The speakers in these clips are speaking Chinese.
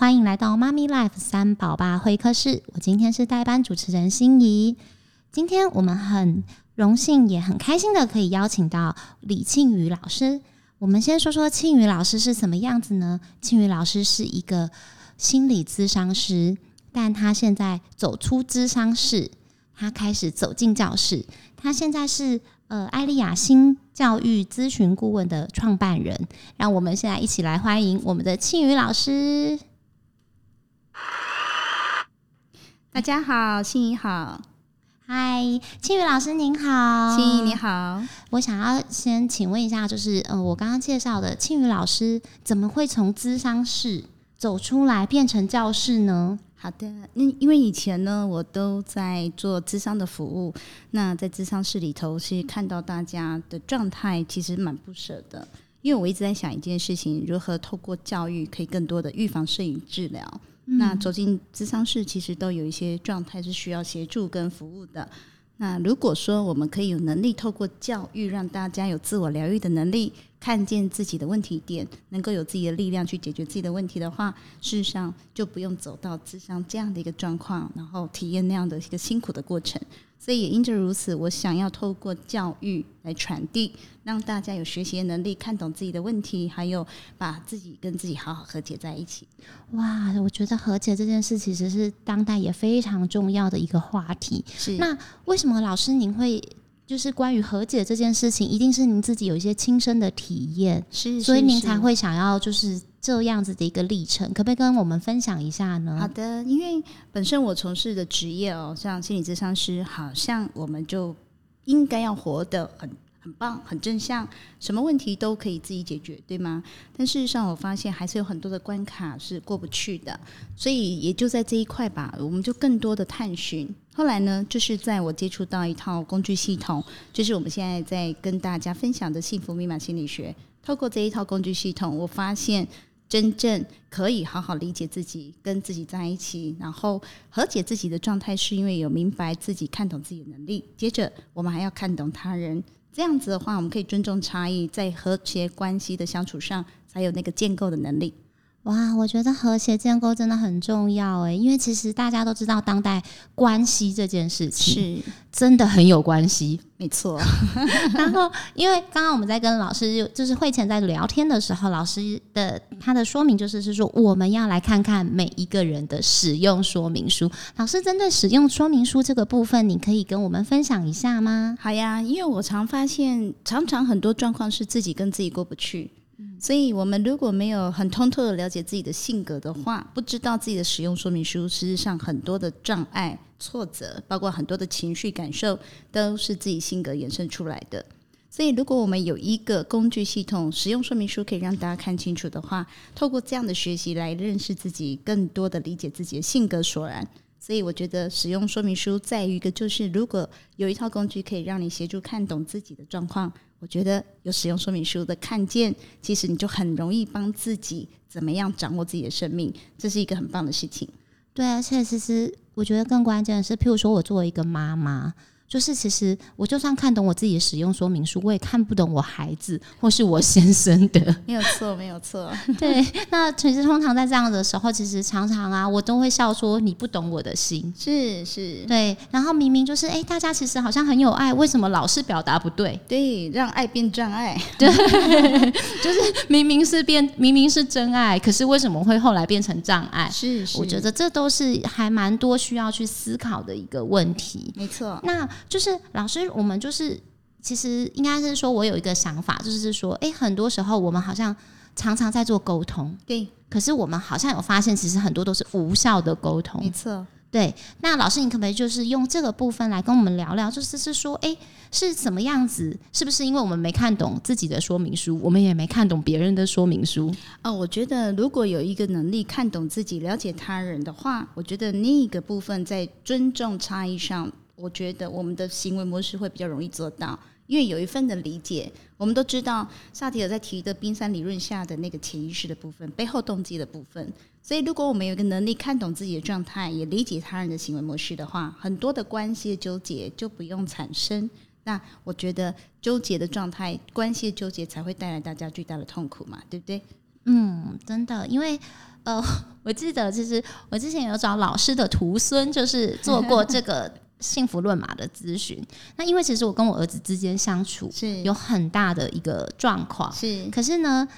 欢迎来到妈咪 Life 三宝爸会客室。我今天是代班主持人心怡。今天我们很荣幸也很开心的可以邀请到李庆宇老师。我们先说说庆宇老师是什么样子呢？庆宇老师是一个心理咨商师，但他现在走出咨商室，他开始走进教室。他现在是呃艾丽亚新教育咨询顾问的创办人。让我们现在一起来欢迎我们的庆宇老师。大家好，心怡好。嗨，庆宇老师您好，心怡你好。我想要先请问一下，就是呃，我刚刚介绍的庆宇老师怎么会从咨商室走出来变成教室呢？好的，那因为以前呢，我都在做咨商的服务，那在咨商室里头其实看到大家的状态，其实蛮不舍的。因为我一直在想一件事情，如何透过教育可以更多的预防摄影治疗。嗯、那走进咨商室，其实都有一些状态是需要协助跟服务的。那如果说我们可以有能力透过教育，让大家有自我疗愈的能力，看见自己的问题点，能够有自己的力量去解决自己的问题的话，事实上就不用走到智商这样的一个状况，然后体验那样的一个辛苦的过程。所以也因着如此，我想要透过教育来传递，让大家有学习的能力，看懂自己的问题，还有把自己跟自己好好和解在一起。哇，我觉得和解这件事其实是当代也非常重要的一个话题。是，那为什么老师您会就是关于和解这件事情，一定是您自己有一些亲身的体验，是，所以您才会想要就是。这样子的一个历程，可不可以跟我们分享一下呢？好的，因为本身我从事的职业哦，像心理咨商师，好像我们就应该要活得很很棒、很正向，什么问题都可以自己解决，对吗？但事实上，我发现还是有很多的关卡是过不去的，所以也就在这一块吧，我们就更多的探寻。后来呢，就是在我接触到一套工具系统，就是我们现在在跟大家分享的幸福密码心理学。透过这一套工具系统，我发现。真正可以好好理解自己，跟自己在一起，然后和解自己的状态，是因为有明白自己、看懂自己的能力。接着，我们还要看懂他人，这样子的话，我们可以尊重差异，在和谐关系的相处上，才有那个建构的能力。哇，我觉得和谐建构真的很重要诶，因为其实大家都知道，当代关系这件事情是真的很有关系，没错。然后，因为刚刚我们在跟老师就是会前在聊天的时候，老师的他的说明就是是说，我们要来看看每一个人的使用说明书。老师针对使用说明书这个部分，你可以跟我们分享一下吗？好呀，因为我常发现，常常很多状况是自己跟自己过不去。所以，我们如果没有很通透的了解自己的性格的话，不知道自己的使用说明书，事实上很多的障碍、挫折，包括很多的情绪感受，都是自己性格衍生出来的。所以，如果我们有一个工具系统，使用说明书可以让大家看清楚的话，透过这样的学习来认识自己，更多的理解自己的性格所然。所以，我觉得使用说明书在于一个，就是如果有一套工具可以让你协助看懂自己的状况。我觉得有使用说明书的看见，其实你就很容易帮自己怎么样掌握自己的生命，这是一个很棒的事情。对啊，而且其实我觉得更关键的是，譬如说我作为一个妈妈。就是其实我就算看懂我自己的使用说明书，我也看不懂我孩子或是我先生的。没有错，没有错。对，那其实通常在这样的时候，其实常常啊，我都会笑说你不懂我的心。是是，对。然后明明就是哎，大家其实好像很有爱，为什么老是表达不对？对，让爱变障碍。对，就是明明是变，明明是真爱，可是为什么会后来变成障碍？是是，我觉得这都是还蛮多需要去思考的一个问题。没错。那。就是老师，我们就是其实应该是说，我有一个想法，就是说，哎，很多时候我们好像常常在做沟通，对，可是我们好像有发现，其实很多都是无效的沟通，没错。对，那老师，你可不可以就是用这个部分来跟我们聊聊？就是是说，哎，是什么样子？是不是因为我们没看懂自己的说明书，我们也没看懂别人的说明书？哦，我觉得如果有一个能力看懂自己、了解他人的话，我觉得另一个部分在尊重差异上。我觉得我们的行为模式会比较容易做到，因为有一份的理解。我们都知道萨提尔在提的冰山理论下的那个潜意识的部分、背后动机的部分。所以，如果我们有一个能力看懂自己的状态，也理解他人的行为模式的话，很多的关系的纠结就不用产生。那我觉得纠结的状态、关系的纠结才会带来大家巨大的痛苦嘛，对不对？嗯，真的，因为呃，我记得其实我之前有找老师的徒孙，就是做过这个幸福论马的咨询。那因为其实我跟我儿子之间相处是有很大的一个状况，是。可是呢，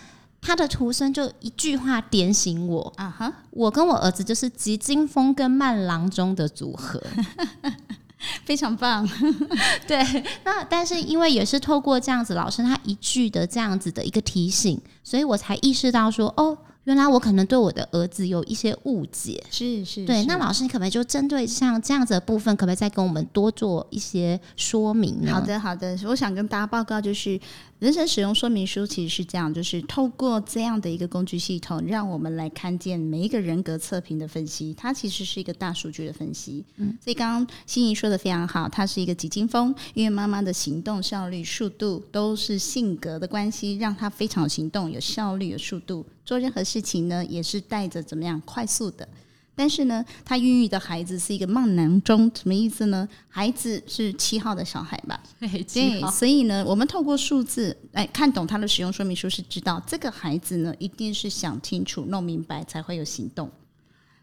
他的徒孙就一句话点醒我啊哈！我跟我儿子就是急惊风跟慢郎中的组合。非常棒，对。那但是因为也是透过这样子老师他一句的这样子的一个提醒，所以我才意识到说，哦，原来我可能对我的儿子有一些误解。是是，对。那老师，你可不可以就针对像这样子的部分，可不可以再跟我们多做一些说明呢？好的，好的。我想跟大家报告就是。人生使用说明书其实是这样，就是透过这样的一个工具系统，让我们来看见每一个人格测评的分析。它其实是一个大数据的分析。嗯，所以刚刚心怡说的非常好，它是一个急惊风，因为妈妈的行动效率、速度都是性格的关系，让她非常有行动、有效率、有速度，做任何事情呢也是带着怎么样快速的。但是呢，他孕育的孩子是一个慢囊中，什么意思呢？孩子是七号的小孩吧？对，所以呢，我们透过数字来看懂他的使用说明书，是知道这个孩子呢，一定是想清楚、弄明白才会有行动，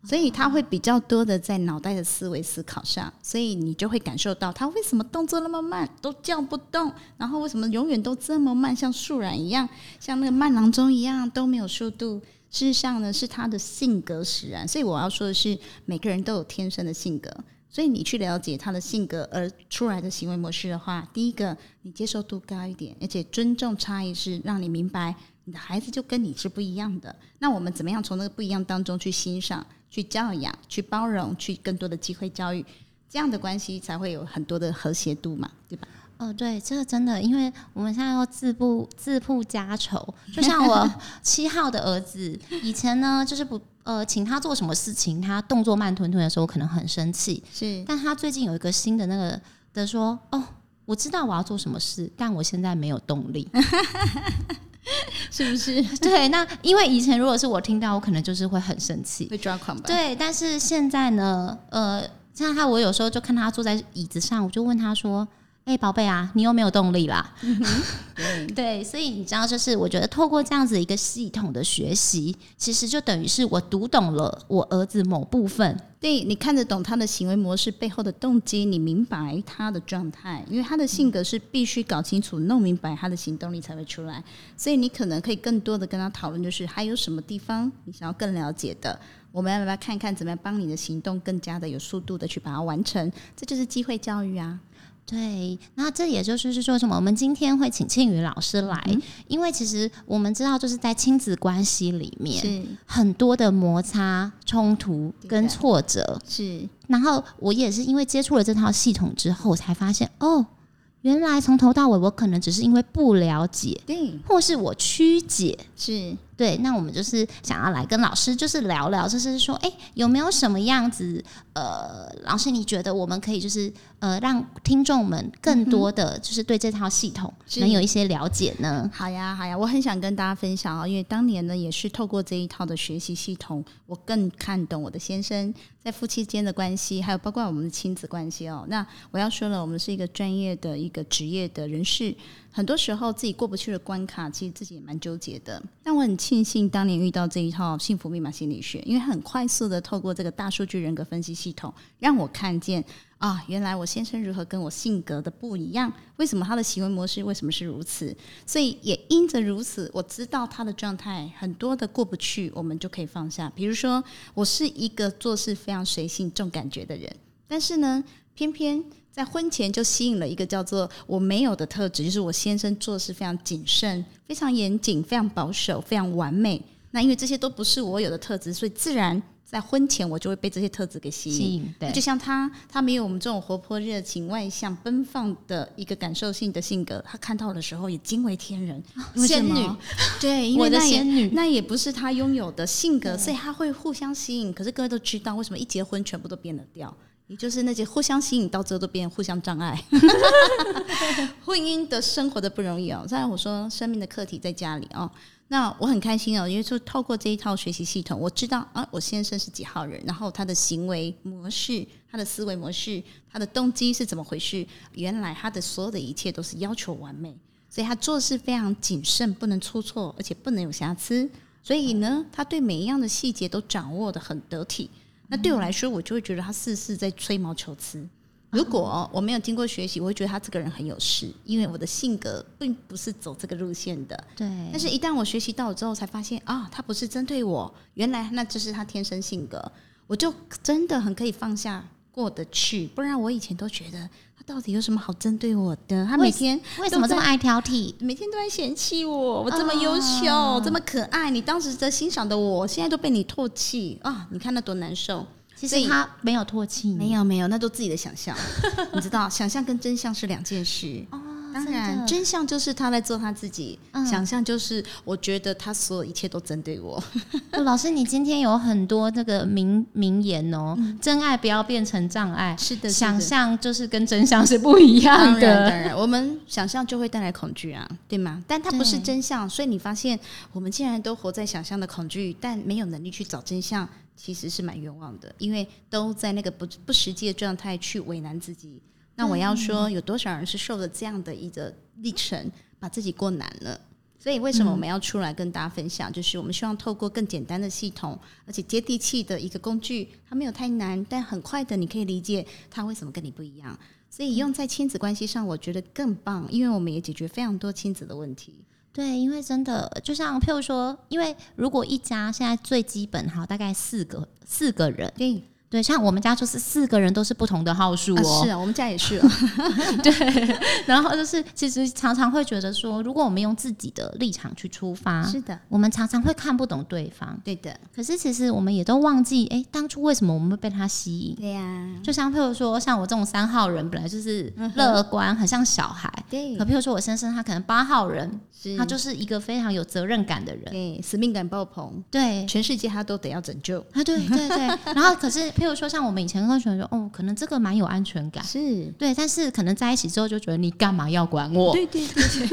所以他会比较多的在脑袋的思维思考上，所以你就会感受到他为什么动作那么慢，都叫不动，然后为什么永远都这么慢，像树懒一样，像那个慢郎中一样都没有速度。事实上呢，是他的性格使然，所以我要说的是，每个人都有天生的性格，所以你去了解他的性格而出来的行为模式的话，第一个你接受度高一点，而且尊重差异，是让你明白你的孩子就跟你是不一样的。那我们怎么样从那个不一样当中去欣赏、去教养、去包容、去更多的机会教育，这样的关系才会有很多的和谐度嘛，对吧？哦，对，这个真的，因为我们现在要自曝自曝家丑，就像我 七号的儿子，以前呢，就是不呃，请他做什么事情，他动作慢吞吞的时候，可能很生气，是，但他最近有一个新的那个的说，哦，我知道我要做什么事，但我现在没有动力，是不是？对，那因为以前如果是我听到，我可能就是会很生气，会抓狂吧？对，但是现在呢，呃，像他，我有时候就看他坐在椅子上，我就问他说。哎，宝贝啊，你又没有动力啦。嗯、对 对，所以你知道，就是我觉得透过这样子一个系统的学习，其实就等于是我读懂了我儿子某部分。对，你看得懂他的行为模式背后的动机，你明白他的状态，因为他的性格是必须搞清楚、弄明白他的行动力才会出来。所以你可能可以更多的跟他讨论，就是还有什么地方你想要更了解的，我们要不要看看怎么样帮你的行动更加的有速度的去把它完成？这就是机会教育啊。对，那这也就是是说什么？我们今天会请庆宇老师来，嗯，因为其实我们知道，就是在亲子关系里面，很多的摩擦、冲突跟挫折。是，然后我也是因为接触了这套系统之后，才发现哦。原来从头到尾，我可能只是因为不了解，对，或是我曲解，是对。那我们就是想要来跟老师就是聊聊，就是说，哎，有没有什么样子？呃，老师，你觉得我们可以就是呃，让听众们更多的就是对这套系统能有一些了解呢？好呀，好呀，我很想跟大家分享哦，因为当年呢，也是透过这一套的学习系统，我更看懂我的先生。在夫妻间的关系，还有包括我们的亲子关系哦。那我要说了，我们是一个专业的一个职业的人士，很多时候自己过不去的关卡，其实自己也蛮纠结的。但我很庆幸当年遇到这一套幸福密码心理学，因为很快速的透过这个大数据人格分析系统，让我看见。啊，原来我先生如何跟我性格的不一样？为什么他的行为模式为什么是如此？所以也因着如此，我知道他的状态很多的过不去，我们就可以放下。比如说，我是一个做事非常随性、重感觉的人，但是呢，偏偏在婚前就吸引了一个叫做我没有的特质，就是我先生做事非常谨慎、非常严谨、非常保守、非常完美。那因为这些都不是我有的特质，所以自然。在婚前，我就会被这些特质给吸引。吸引，对，就像他，他没有我们这种活泼、热情、外向、奔放的一个感受性的性格。他看到的时候也惊为天人。仙女，对，因为那也那也不是他拥有的性格，所以他会互相吸引。可是各位都知道，为什么一结婚全部都变了调？也就是那些互相吸引到最后都变互相障碍。婚姻的生活的不容易哦。再来我说，生命的课题在家里哦。那我很开心哦，因为就透过这一套学习系统，我知道啊，我先生是几号人，然后他的行为模式、他的思维模式、他的动机是怎么回事？原来他的所有的一切都是要求完美，所以他做事非常谨慎，不能出错，而且不能有瑕疵。所以呢，他对每一样的细节都掌握得很得体。那对我来说，我就会觉得他事事在吹毛求疵。如果我没有经过学习，我会觉得他这个人很有事，因为我的性格并不是走这个路线的。对。但是，一旦我学习到了之后，才发现啊，他不是针对我，原来那就是他天生性格，我就真的很可以放下过得去。不然，我以前都觉得他到底有什么好针对我的？他每天为什么这么爱挑剔？每天都在嫌弃我，我这么优秀，哦、这么可爱，你当时在欣赏的我，现在都被你唾弃啊！你看那多难受。其实他没有唾弃，没有没有，那都自己的想象。你知道，想象跟真相是两件事。哦，当然，真相就是他在做他自己，嗯、想象就是我觉得他所有一切都针对我。老师，你今天有很多这个名名言哦，嗯、真爱不要变成障碍。是的，想象就是跟真相是不一样的。当然，当然，我们想象就会带来恐惧啊，对吗？但它不是真相，所以你发现我们竟然都活在想象的恐惧，但没有能力去找真相。其实是蛮冤枉的，因为都在那个不不实际的状态去为难自己。那我要说，有多少人是受了这样的一个历程，把自己过难了？所以为什么我们要出来跟大家分享？就是我们希望透过更简单的系统，而且接地气的一个工具，它没有太难，但很快的你可以理解它为什么跟你不一样。所以用在亲子关系上，我觉得更棒，因为我们也解决非常多亲子的问题。对，因为真的就像譬如说，因为如果一家现在最基本哈，大概四个四个人。对。对，像我们家就是四个人都是不同的号数哦。啊是啊，我们家也是哦。对，然后就是其实常常会觉得说，如果我们用自己的立场去出发，是的，我们常常会看不懂对方。对的。可是其实我们也都忘记，哎，当初为什么我们会被他吸引？对呀、啊。就像譬如说，像我这种三号人，本来就是乐观，很像小孩。对。可譬如说我先生，他可能八号人，他就是一个非常有责任感的人，对，使命感爆棚。对，全世界他都得要拯救。啊，对对对。然后可是。譬如说，像我们以前会觉得说，哦，可能这个蛮有安全感，是对，但是可能在一起之后就觉得你干嘛要管我？对对对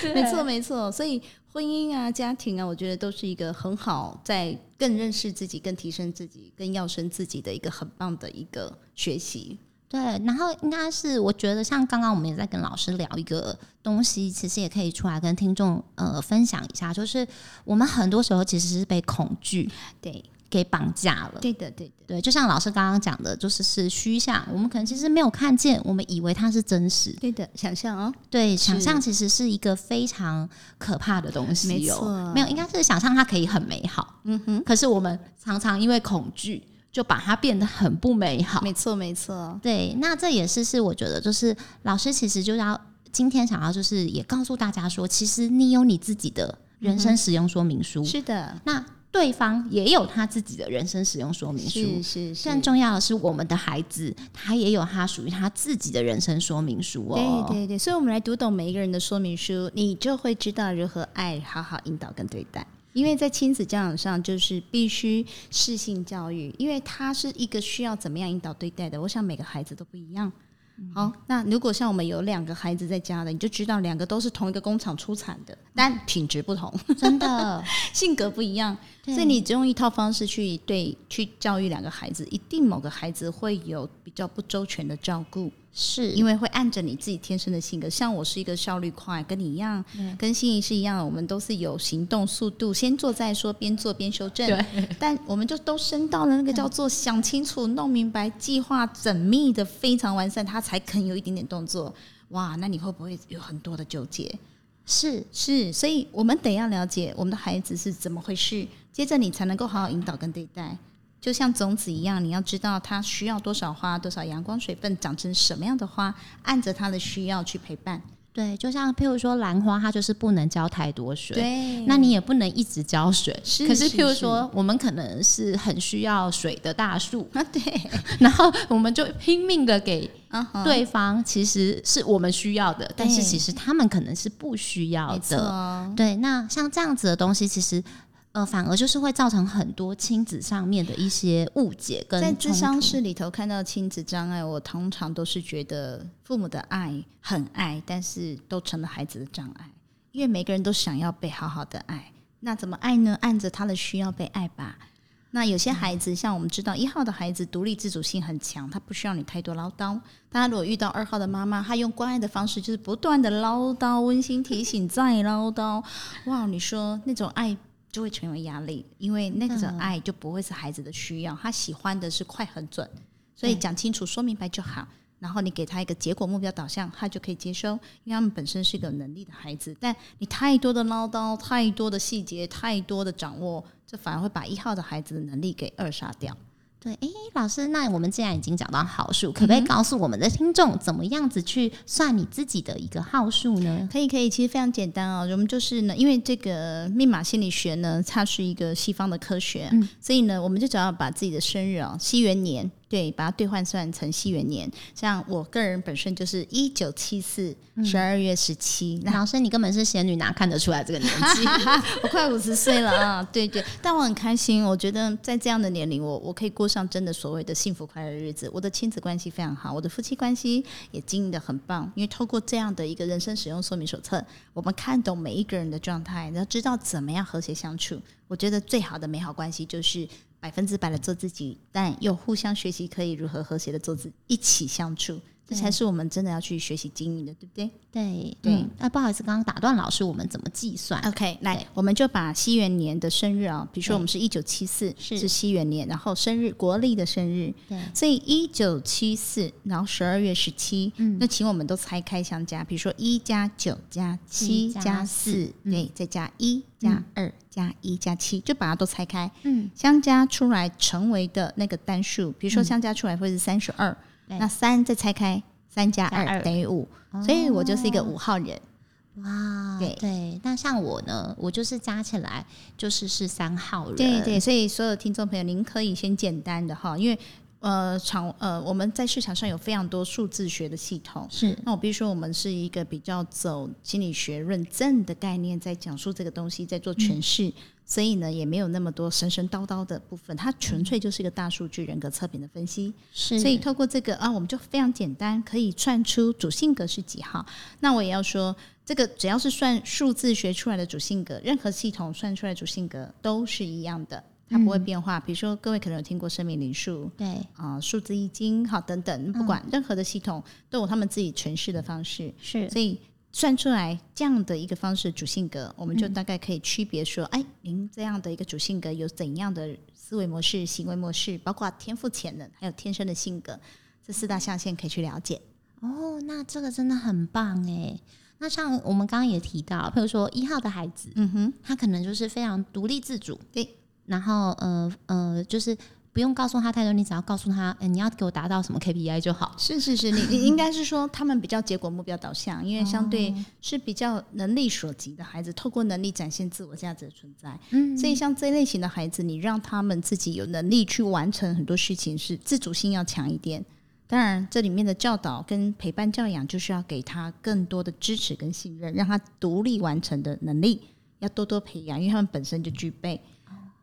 对，没错没错。所以婚姻啊、家庭啊，我觉得都是一个很好，在更认识自己、更提升自己、更要升自己的一个很棒的一个学习。对，然后应该是我觉得，像刚刚我们也在跟老师聊一个东西，其实也可以出来跟听众呃分享一下，就是我们很多时候其实是被恐惧对。给绑架了，对的，对的，对，就像老师刚刚讲的，就是是虚像，我们可能其实没有看见，我们以为它是真实，对的，想象哦，对，想象其实是一个非常可怕的东西，没错，没有，应该是想象它可以很美好，嗯哼，可是我们常常因为恐惧，就把它变得很不美好，没错，没错，对，那这也是是我觉得，就是老师其实就要今天想要就是也告诉大家说，其实你有你自己的人生使用说明书，是的，那。对方也有他自己的人生使用说明书，是是。更重要的是，我们的孩子他也有他属于他自己的人生说明书哦。对对对，所以我们来读懂每一个人的说明书，你就会知道如何爱，好好引导跟对待。因为在亲子教养上，就是必须适性教育，因为他是一个需要怎么样引导对待的。我想每个孩子都不一样。好，那如果像我们有两个孩子在家的，你就知道两个都是同一个工厂出产的，但品质不同，真的。性格不一样，所以你只用一套方式去对去教育两个孩子，一定某个孩子会有比较不周全的照顾。是因为会按着你自己天生的性格，像我是一个效率快，跟你一样，跟心仪是一样的，我们都是有行动速度，先做再说，边做边修正。对，但我们就都升到了那个叫做想清楚、弄明白、计划缜密的非常完善，他才肯有一点点动作。哇，那你会不会有很多的纠结？是是，所以我们得要了解我们的孩子是怎么回事，接着你才能够好好引导跟对待。就像种子一样，你要知道它需要多少花、多少阳光、水分，长成什么样的花，按着它的需要去陪伴。对，就像譬如说兰花，它就是不能浇太多水。对，那你也不能一直浇水。是，可是譬如说，我们可能是很需要水的大树 啊，对。然后我们就拼命的给对方，其实是我们需要的，但是其实他们可能是不需要的。对，那像这样子的东西，其实。呃，反而就是会造成很多亲子上面的一些误解跟在智商室里头看到亲子障碍，我通常都是觉得父母的爱很爱，但是都成了孩子的障碍，因为每个人都想要被好好的爱，那怎么爱呢？按着他的需要被爱吧。那有些孩子，像我们知道一号的孩子独立自主性很强，他不需要你太多唠叨。大家如果遇到二号的妈妈，她用关爱的方式，就是不断的唠叨、温馨提醒、再唠叨，哇，你说那种爱就会成为压力，因为那个爱就不会是孩子的需要，他喜欢的是快很准，所以讲清楚、说明白就好。然后你给他一个结果目标导向，他就可以接收，因为他们本身是一个有能力的孩子。但你太多的唠叨、太多的细节、太多的掌握，这反而会把一号的孩子的能力给扼杀掉。对，哎，老师，那我们既然已经讲到号数，可不可以告诉我们的听众，怎么样子去算你自己的一个号数呢？可以，可以，其实非常简单哦。我们就是呢，因为这个密码心理学呢，它是一个西方的科学，嗯，所以呢，我们就只要把自己的生日啊，西元年。对，把它兑换算成西元年，像我个人本身就是一九七四十二月十七。老师，你根本是仙女，哪看得出来这个年纪？我快五十岁了啊！对对，但我很开心，我觉得在这样的年龄，我我可以过上真的所谓的幸福快乐的日子。我的亲子关系非常好，我的夫妻关系也经营的很棒。因为透过这样的一个人生使用说明手册，我们看懂每一个人的状态，然后知道怎么样和谐相处。我觉得最好的美好关系就是。百分之百的做自己，但又互相学习，可以如何和谐的做自，一起相处。这才是我们真的要去学习经营的，对不对？对对。那、嗯啊、不好意思，刚刚打断老师，我们怎么计算？OK，来，我们就把西元年的生日啊，比如说我们是一九七四，是西元年，然后生日国历的生日，对，所以一九七四，然后十二月十七，嗯，那请我们都拆开相加，比如说一加九加七加四，对，再加一加二加一加七，就把它都拆开，嗯，相加出来成为的那个单数，比如说相加出来会是三十二。那三再拆开，三加二等于五，所以我就是一个五号人。哇，对对。那像我呢，我就是加起来就是是三号人。对对，所以所有听众朋友，您可以先简单的哈，因为呃，场呃，我们在市场上有非常多数字学的系统。是。那我比如说，我们是一个比较走心理学论证的概念，在讲述这个东西，在做诠释。嗯所以呢，也没有那么多神神叨叨的部分，它纯粹就是一个大数据人格测评的分析。是，所以透过这个啊，我们就非常简单，可以算出主性格是几号。那我也要说，这个只要是算数字学出来的主性格，任何系统算出来的主性格都是一样的，它不会变化。嗯、比如说，各位可能有听过生命灵数，对啊，数字易经，好等等，不管任何的系统都有他们自己诠释的方式。是，所以。算出来这样的一个方式主性格，我们就大概可以区别说，哎，您这样的一个主性格有怎样的思维模式、行为模式，包括天赋潜能，还有天生的性格，这四大象限可以去了解。哦，那这个真的很棒哎。那像我们刚刚也提到，譬如说一号的孩子，嗯哼，他可能就是非常独立自主，对，然后呃呃，就是。不用告诉他太多，你只要告诉他，哎，你要给我达到什么 KPI 就好。是是是，你你应该是说他们比较结果目标导向，因为相对是比较能力所及的孩子，透过能力展现自我价值的存在。嗯，所以像这类型的孩子，你让他们自己有能力去完成很多事情，是自主性要强一点。当然，这里面的教导跟陪伴教养，就是要给他更多的支持跟信任，让他独立完成的能力要多多培养，因为他们本身就具备。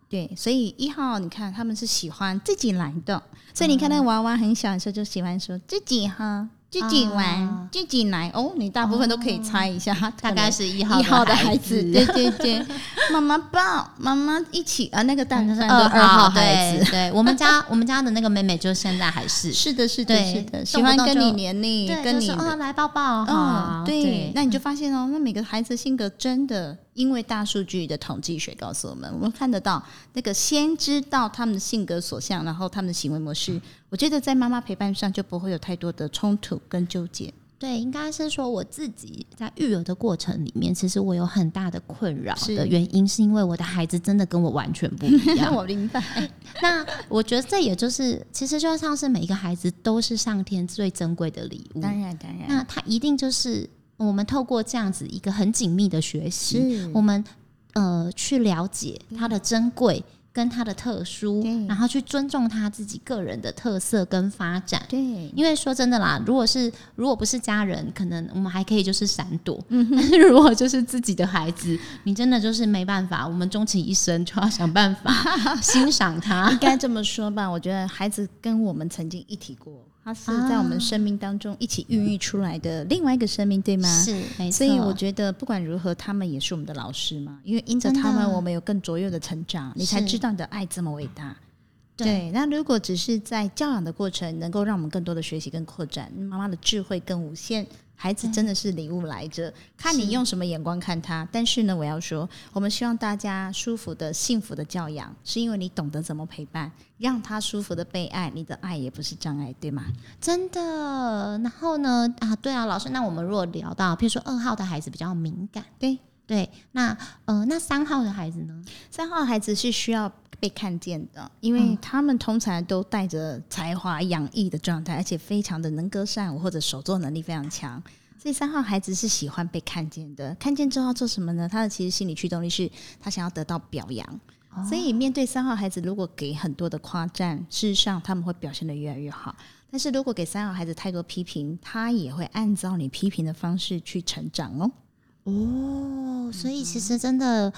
对，所以一号，你看他们是喜欢自己来的，所以你看那个娃娃很小的时候就喜欢说自己哈。自己玩，自己来哦。你大部分都可以猜一下，哦、大概是一号一号的孩子。对对对，妈妈抱，妈妈一起啊。那个当然是二号孩子。对，对我们家我们家的那个妹妹，就现在还是是的，是的，是的，喜欢跟你黏腻，跟你、就是、来抱抱哈、嗯。对，那你就发现哦，那每个孩子性格真的，因为大数据的统计学告诉我们，我们看得到那个先知道他们的性格所向，然后他们的行为模式。嗯我觉得在妈妈陪伴上就不会有太多的冲突跟纠结。对，应该是说我自己在育儿的过程里面，其实我有很大的困扰的原因，是因为我的孩子真的跟我完全不一样。我明白。那我觉得这也就是，其实就像是每一个孩子都是上天最珍贵的礼物。当然，当然。那他一定就是我们透过这样子一个很紧密的学习，我们呃去了解他的珍贵。跟他的特殊，然后去尊重他自己个人的特色跟发展。对，因为说真的啦，如果是如果不是家人，可能我们还可以就是闪躲。嗯，但是如果就是自己的孩子，你真的就是没办法，我们终其一生就要想办法 欣赏他。应该这么说吧，我觉得孩子跟我们曾经一体过。它是在我们生命当中一起孕育出来的另外一个生命，对吗？是，没错。所以我觉得不管如何，他们也是我们的老师嘛，因为因着他们，我们有更卓越的成长，你才知道你的爱这么伟大。对，对，那如果只是在教养的过程，能够让我们更多的学习跟扩展，妈妈的智慧更无限。孩子真的是礼物来着，看你用什么眼光看他。但是呢，我要说，我们希望大家舒服的、幸福的教养，是因为你懂得怎么陪伴，让他舒服的被爱。你的爱也不是障碍，对吗？真的。然后呢，啊，对啊，老师，那我们如果聊到，譬如说二号的孩子比较敏感，对对，那呃，那三号的孩子呢？三号的孩子是需要。被看见的，因为他们通常都带着才华洋溢的状态，而且非常的能歌善舞或者手作能力非常强，所以三号孩子是喜欢被看见的。看见之后要做什么呢？他的其实心理驱动力是他想要得到表扬，所以面对三号孩子，如果给很多的夸赞，事实上他们会表现的越来越好。但是如果给三号孩子太多批评，他也会按照你批评的方式去成长哦。哦，所以其实真的。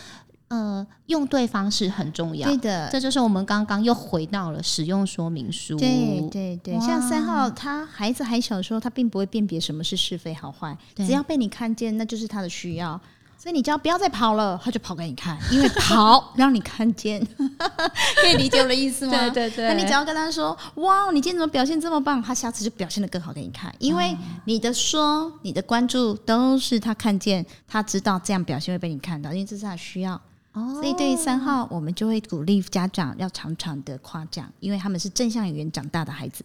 呃，用对方式很重要。对的，这就是我们刚刚又回到了使用说明书。对对对，像三号，他孩子还小的时候，他并不会辨别什么是是非好坏，只要被你看见，那就是他的需要。所以你只要不要再跑了，他就跑给你看，因为跑让你看见，可以理解我的意思吗？对对对。那你只要跟他说：“哇，你今天怎么表现这么棒？”他下次就表现的更好给你看，因为你的说、你的关注都是他看见，他知道这样表现会被你看到，因为这是他的需要。哦所以，对于三号，我们就会鼓励家长要常常的夸奖，因为他们是正向语言长大的孩子。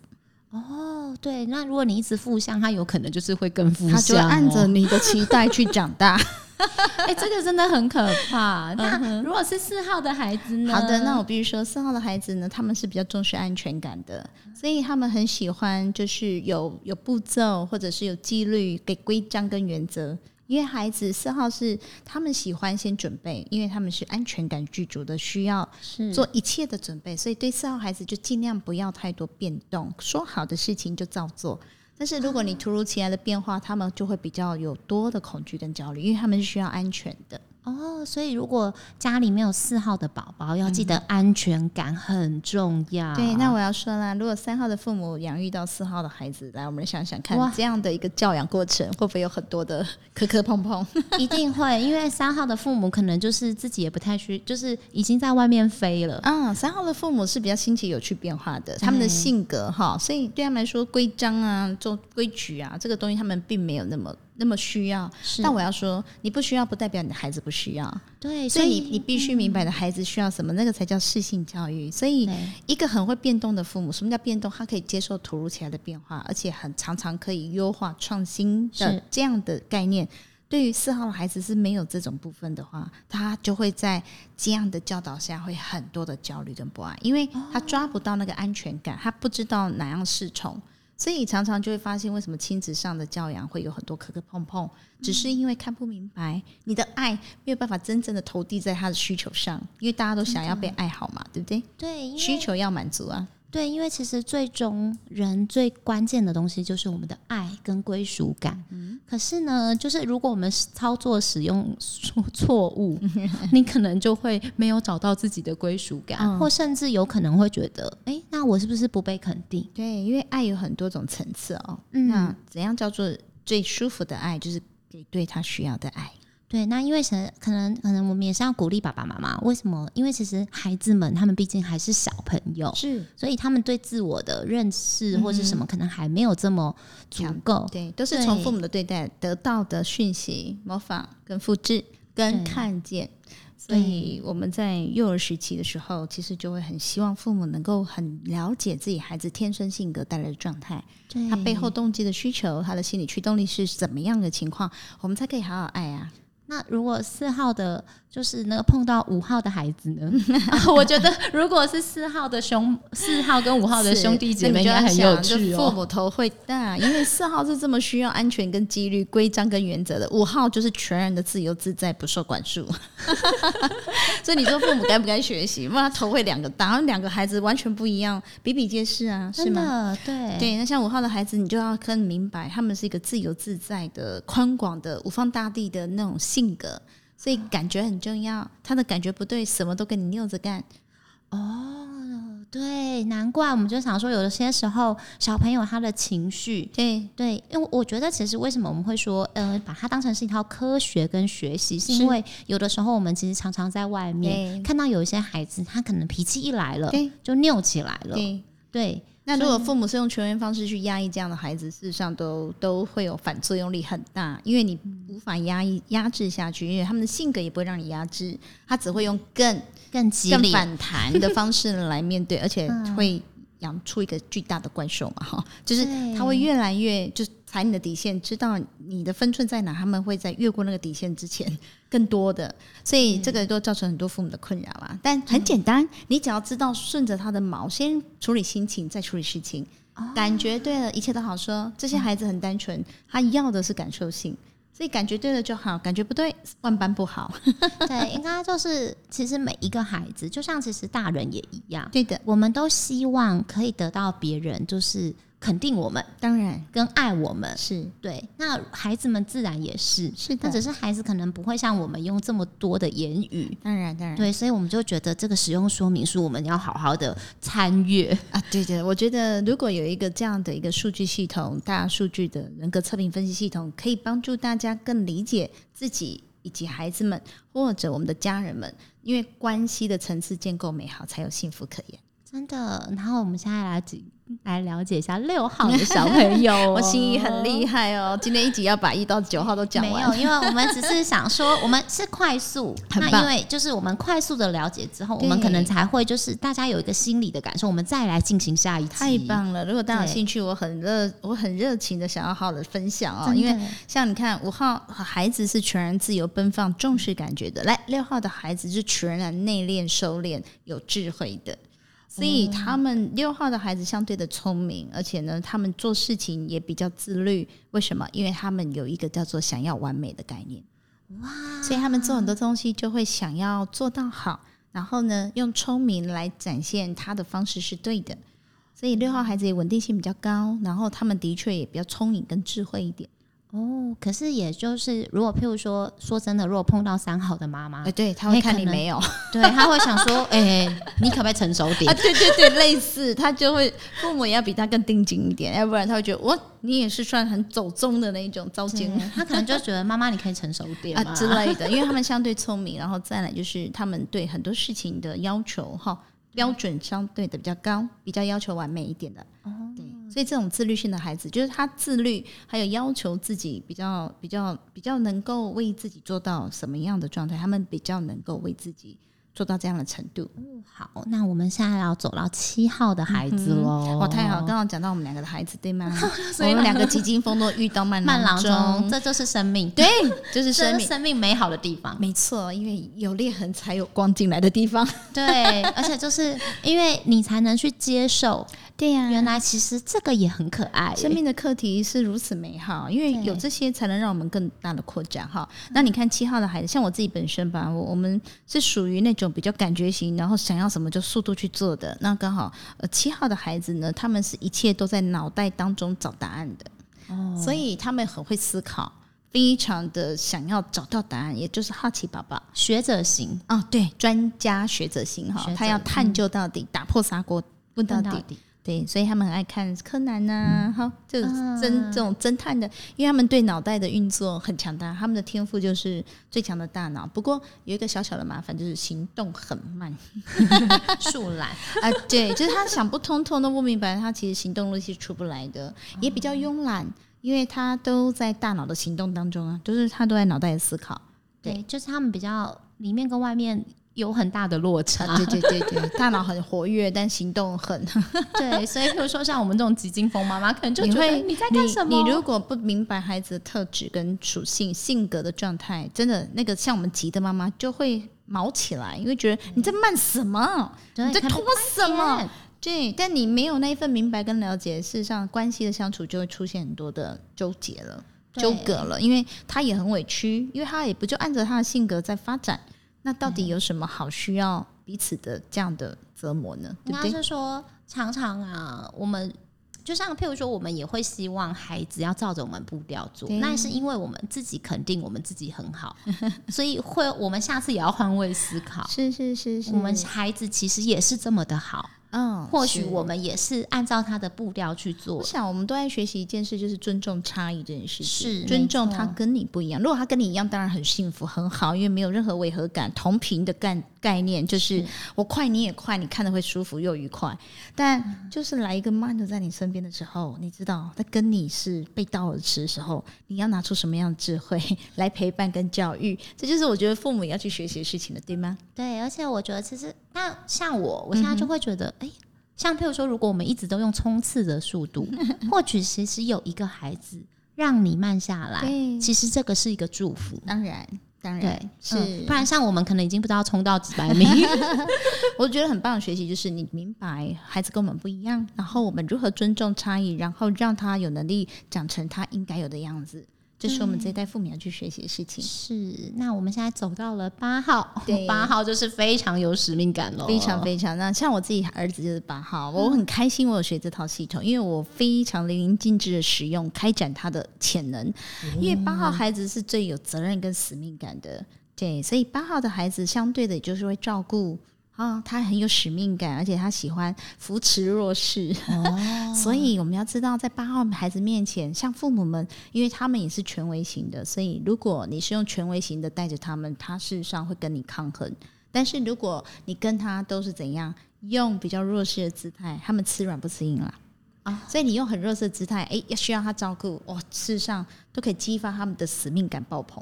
哦，对，那如果你一直负向，他有可能就是会更负向，哦，他就按着你的期待去长大。哎、欸，这个真的很可怕。那如果是四号的孩子呢？好的，那我必须说，四号的孩子呢，他们是比较重视安全感的，所以他们很喜欢就是有有步骤，或者是有纪律、给规章跟原则。因为孩子四号是他们喜欢先准备，因为他们是安全感具足的，需要做一切的准备，所以对四号孩子就尽量不要太多变动，说好的事情就照做。但是如果你突如其来的变化，他们就会比较有多的恐惧跟焦虑，因为他们是需要安全的。哦，所以如果家里没有四号的宝宝，要记得安全感很重要。嗯。对，那我要说啦，如果三号的父母养育到四号的孩子，来，我们想想看，这样的一个教养过程会不会有很多的磕磕碰碰？一定会，因为三号的父母可能就是自己也不太需，就是已经在外面飞了。嗯，三号的父母是比较新奇、有趣、变化的，他们的性格哈，所以对他们来说，规章啊、做规矩啊，这个东西他们并没有那么。那么需要，但我要说，你不需要不代表你的孩子不需要。对，所以你你必须明白的孩子需要什么，那个才叫适性教育。所以，一个很会变动的父母，什么叫变动？他可以接受突如其来的变化，而且很常常可以优化创新的这样的概念。对于四号的孩子是没有这种部分的话，他就会在这样的教导下会很多的焦虑跟不安，因为他抓不到那个安全感，他不知道哪样是从。所以常常就会发现，为什么亲子上的教养会有很多磕磕碰碰，只是因为看不明白，你的爱没有办法真正的投递在他的需求上，因为大家都想要被爱好嘛，对不对？对，需求要满足啊。对，因为其实最终人最关键的东西就是我们的爱跟归属感。嗯，可是呢，就是如果我们操作使用错 错误，你可能就会没有找到自己的归属感，嗯，或甚至有可能会觉得，哎，那我是不是不被肯定？对，因为爱有很多种层次哦。嗯，那怎样叫做最舒服的爱？就是给对他需要的爱。对，那因为可能可能可能我们也是要鼓励爸爸妈妈。为什么？因为其实孩子们他们毕竟还是小朋友，是，所以他们对自我的认识或是什么，可能还没有这么足够。对，都是从父母的对待得到的讯息，模仿跟复制跟看见。所以我们在幼儿时期的时候，其实就会很希望父母能够很了解自己孩子天生性格带来的状态，他背后动机的需求，他的心理驱动力是怎么样的情况，我们才可以好好爱啊。那如果四号的，就是那个碰到五号的孩子呢？我觉得如果是四号的兄，四号跟五号的兄弟姐妹应该很有趣哦。父母头会大，因为四号是这么需要安全跟纪律、规章跟原则的，五号就是全然的自由自在，不受管束。所以你说父母该不该学习？那他头会两个大，两个孩子完全不一样，比比皆是啊，是吗？对对，那像五号的孩子，你就要更明白，他们是一个自由自在的、宽广的、五方大地的那种性格。所以感觉很重要，他的感觉不对，什么都跟你拗着干。哦，对，对，难怪我们就想说，有些时候小朋友他的情绪，对对，因为我觉得其实为什么我们会说，呃，把它当成是一套科学跟学习，是因为有的时候我们其实常常在外面看到有一些孩子，他可能脾气一来了，就拗起来了，对。对那如果父母是用权威方式去压抑这样的孩子，事实上都都会有反作用力很大，因为你无法压抑压制下去，因为他们的性格也不会让你压制，他只会用更更激烈、更反弹的方式来面对，而且会养出一个巨大的怪兽嘛，哈，就是他会越来越就踩你的底线，知道你的分寸在哪，他们会在越过那个底线之前更多的，所以这个都造成很多父母的困扰啦。但很简单，你只要知道顺着他的毛，先处理心情，再处理事情，感觉对了，一切都好说。这些孩子很单纯，他要的是感受性。所以感觉对了就好，感觉不对，万般不好。对，应该就是其实每一个孩子，就像其实大人也一样。对的，我们都希望可以得到别人就是。肯定我们，当然跟爱我们是对。那孩子们自然也是，是的。但只是孩子可能不会像我们用这么多的言语，当然当然。对，所以我们就觉得这个使用说明书我们要好好的参阅啊。对对，我觉得如果有一个这样的一个数据系统，大数据的人格测评分析系统，可以帮助大家更理解自己以及孩子们或者我们的家人们，因为关系的层次建构美好，才有幸福可言。真的。然后我们现在来 来了解一下六号的小朋友，哦，我心仪很厉害哦。今天一集要把一到九号都讲完，没有，因为我们只是想说，我们是快速，那因为就是我们快速的了解之后，我们可能才会就是大家有一个心理的感受，我们再来进行下一集。太棒了！如果大家有兴趣，我很热，我很热情的想要好好的分享哦。因为像你看，五号孩子是全然自由奔放、重视感觉的，来六号的孩子是全然内敛、收敛、有智慧的。所以他们六号的孩子相对的聪明，而且呢，他们做事情也比较自律。为什么？因为他们有一个叫做想要完美的概念。哇！所以他们做很多东西就会想要做到好，然后呢，用聪明来展现他的方式是对的。所以六号孩子也稳定性比较高，然后他们的确也比较聪明跟智慧一点。哦，可是也就是，如果譬如说，说真的，如果碰到三好的妈妈，哎、欸，对，他会看你没有，对，他会想说，哎、欸，你可不可以成熟点？啊，对对对，类似，他就会父母也要比他更定紧一点，要不然他会觉得，我你也是算很走中的那一种糟践，他可能就觉得妈妈你可以成熟点啊之类的，因为他们相对聪明，然后再来就是他们对很多事情的要求哈标准相对的比较高，比较要求完美一点的。哦所以这种自律性的孩子，就是他自律，还有要求自己比较比较比较能够为自己做到什么样的状态，他们比较能够为自己做到这样的程度。嗯，好，那我们现在要走到七号的孩子喽。哇，太好，刚刚讲到我们两个的孩子，对吗？所以我们两个基金风都遇到慢慢郎中，中，这就是生命，对，就是生命，生命美好的地方。没错，因为有裂痕才有光进来的地方。对，而且就是因为你才能去接受。对呀、啊，原来其实这个也很可爱。生命的课题是如此美好，因为有这些才能让我们更大的扩展哈。那你看七号的孩子，像我自己本身吧，我我们是属于那种比较感觉型，然后想要什么就速度去做的。那刚好，呃，七号的孩子呢，他们是一切都在脑袋当中找答案的，哦，所以他们很会思考，非常的想要找到答案，也就是好奇宝宝，学者型哦，对，专家学者型哈，他要探究到底，嗯、打破砂锅问到底。对，所以他们很爱看柯南呐、啊，哈、嗯，这种侦这种侦探的，因为他们对脑袋的运作很强大，他们的天赋就是最强的大脑。不过有一个小小的麻烦，就是行动很慢，树懒啊，对，就是他想不通，通都不明白，他其实行动力是出不来的，也比较慵懒，因为他都在大脑的行动当中啊，就是他都在脑袋思考。对，对，就是他们比较里面跟外面。有很大的落差，啊、对对对对，大脑很活跃，但行动很 对，所以比如说像我们这种急惊风妈妈，可能就觉得你在干什么？你，你如果不明白孩子的特质跟属性、性格的状态，真的那个像我们急的妈妈就会毛起来，因为觉得你在慢什么？你在拖什么？对，但你没有那一份明白跟了解，事实上关系的相处就会出现很多的纠结了、纠葛了，因为他也很委屈，因为他也不就按着他的性格在发展。那到底有什么好需要彼此的这样的折磨呢？应该是说，常常啊，我们就像譬如说，我们也会希望孩子要照着我们步调做，那是因为我们自己肯定我们自己很好，所以会我们下次也要换位思考。是是是是，我们孩子其实也是这么的好。嗯，或许我们也是按照他的步调去做。我想，我们都在学习一件事，就是尊重差异这件事情。是尊重他跟你不一样。如果他跟你一样，当然很幸福很好，因为没有任何违和感。同频的概概念就是，我快你也快，你看的会舒服又愉快。但就是来一个慢的在你身边的时候，你知道他跟你是背道而驰的时候，你要拿出什么样的智慧来陪伴跟教育？这就是我觉得父母也要去学习的事情了，对吗？对，而且我觉得其实那像我，我现在就会觉得，哎、嗯，像譬如说，如果我们一直都用冲刺的速度，或许其实有一个孩子让你慢下来，其实这个是一个祝福。当然，当然对是、嗯，不然像我们可能已经不知道冲到几百米。我觉得很棒的学习就是你明白孩子跟我们不一样，然后我们如何尊重差异，然后让他有能力长成他应该有的样子。这是我们这一代父母要去学习的事情。是，那我们现在走到了八号，对，八号就是非常有使命感了，非常非常。那像我自己儿子就是八号，我很开心我有学这套系统，因为我非常淋漓尽致的使用，开展他的潜能。因为八号孩子是最有责任跟使命感的，对，所以八号的孩子相对的就是会照顾。啊、哦，他很有使命感，而且他喜欢扶持弱势，哦、所以我们要知道，在八号孩子面前，像父母们，因为他们也是权威型的，所以如果你是用权威型的带着他们，他事实上会跟你抗衡。但是如果你跟他都是怎样用比较弱势的姿态，他们吃软不吃硬了啊、哦。所以你用很弱势的姿态，哎，要需要他照顾，哇、哦，事实上都可以激发他们的使命感爆棚。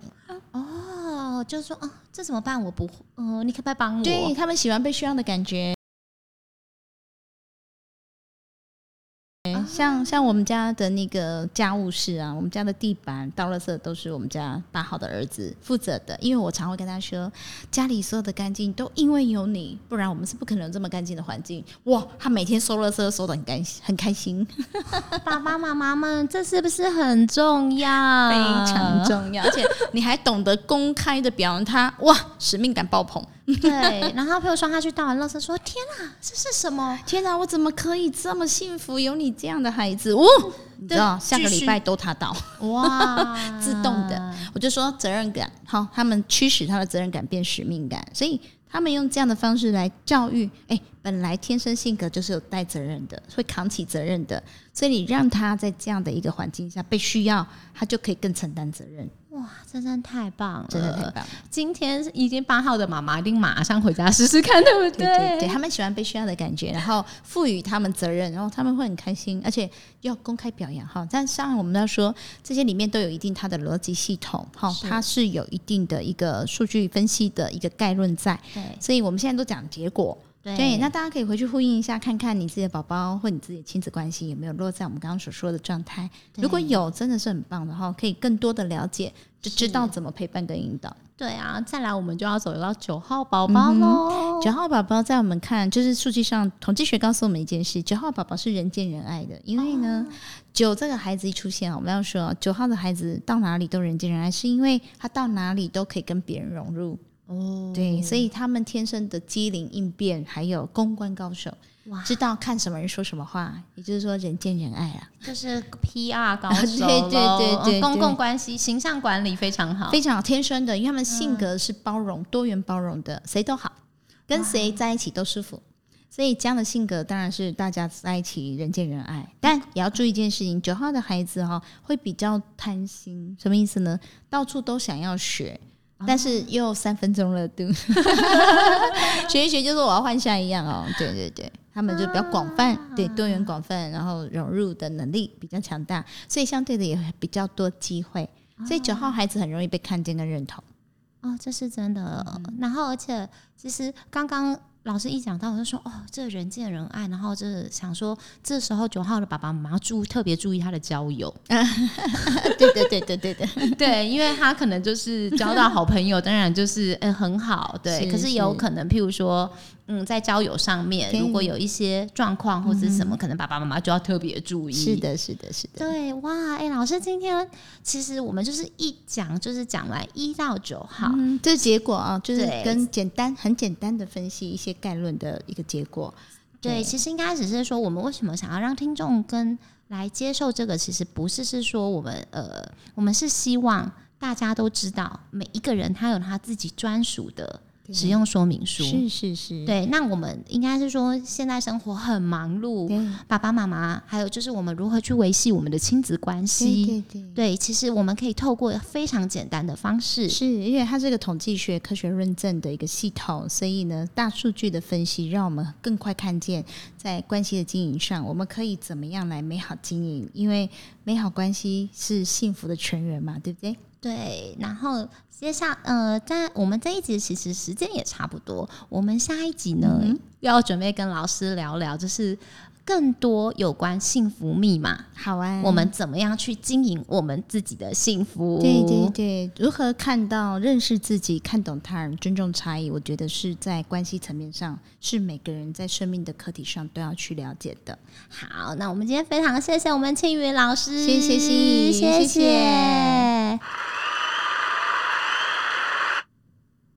就是说，啊，这怎么办？我不会，呃，你可不可以帮我？对，他们喜欢被需要的感觉。像像我们家的那个家务事啊，我们家的地板、倒垃圾都是我们家八号的儿子负责的。因为我常会跟他说，家里所有的干净都因为有你，不然我们是不可能有这么干净的环境。哇，他每天收垃圾收得很开心，很开心。爸爸妈妈们，这是不是很重要？非常重要，而且你还懂得公开的表扬他，哇，使命感爆棚。对，然后朋友说他去倒完垃圾，说：“天哪，这是什么？天哪，我怎么可以这么幸福，有你这样的孩子？”哦，你知道，下个礼拜都他倒，哇，自动的。我就说责任感，好，他们驱使他的责任感变使命感，所以他们用这样的方式来教育。哎，本来天生性格就是有带责任的，会扛起责任的，所以你让他在这样的一个环境下被需要，他就可以更承担责任。哇，真的太棒了！真的太棒了！今天已经八号的妈妈一定马上回家试试看，对不对？对对对，他们喜欢被需要的感觉，然后赋予他们责任，然后他们会很开心，而且要公开表扬哈。但上我们要说，这些里面都有一定它的逻辑系统，哈，它是有一定的一个数据分析的一个概论在。对，所以我们现在都讲结果。对，对，那大家可以回去呼应一下，看看你自己的宝宝或你自己的亲子关系有没有落在我们刚刚所说的状态。如果有，真的是很棒的哈，可以更多的了解，就知道怎么陪伴跟引导。对啊，再来我们就要走到九号宝宝喽。九号宝宝在我们看，就是数据上统计学告诉我们一件事：九号宝宝是人见人爱的，因为呢，九这个孩子一出现，我们要说九号的孩子到哪里都人见人爱，是因为他到哪里都可以跟别人融入。哦，对，所以他们天生的机灵应变，还有公关高手，哇，知道看什么人说什么话，也就是说人见人爱啊，就是 PR 高手，对对对对，公共关系、形象管理非常好，非常好，天生的，因为他们性格是包容、多元包容的，谁都好，跟谁在一起都舒服，所以这样的性格当然是大家在一起人见人爱，但也要注意一件事情，九号的孩子哈会比较贪心，什么意思呢？到处都想要学。但是又三分钟热度，学一学就是我要换下一样哦。对对对，他们就比较广泛，对多元广泛，然后融入的能力比较强大，所以相对的也比较多机会。所以九号孩子很容易被看见跟认同。哦，这是真的。然后而且其实刚刚。老师一讲到，我就说哦，这人见人爱，然后就是想说，这时候九号的爸爸妈妈注特别注意他的交友。对对对对对对对，因为他可能就是交到好朋友，当然就是嗯很好，对。是可是有可能，譬如说。嗯，在交友上面，如果有一些状况或者什么，嗯、可能爸爸妈妈就要特别注意。是的，是的，是的。对，哇，哎，老师，今天其实我们就是一讲就是讲完一到九号，嗯，这结果啊，就是跟简单很简单的分析一些概论的一个结果。对，对，其实应该只是说，我们为什么想要让听众跟来接受这个，其实不是是说我们呃，我们是希望大家都知道，每一个人他有他自己专属的。使用说明书。是是是，对。那我们应该是说，现在生活很忙碌，爸爸妈妈，还有就是我们如何去维系我们的亲子关系。对对对，对，其实我们可以透过非常简单的方式，是因为它是个统计学科学认证的一个系统，所以呢，大数据的分析让我们更快看见在关系的经营上，我们可以怎么样来美好经营，因为美好关系是幸福的泉源嘛，对不对？对，然后接下呃，在我们这一集其实时间也差不多，我们下一集呢、要准备跟老师聊聊，就是更多有关幸福密码。好啊，我们怎么样去经营我们自己的幸福？对对对，如何看到、认识自己、看懂他人、尊重差异？我觉得是在关系层面上，是每个人在生命的课题上都要去了解的。好，那我们今天非常谢谢我们庆云老师，谢谢，谢谢。谢谢。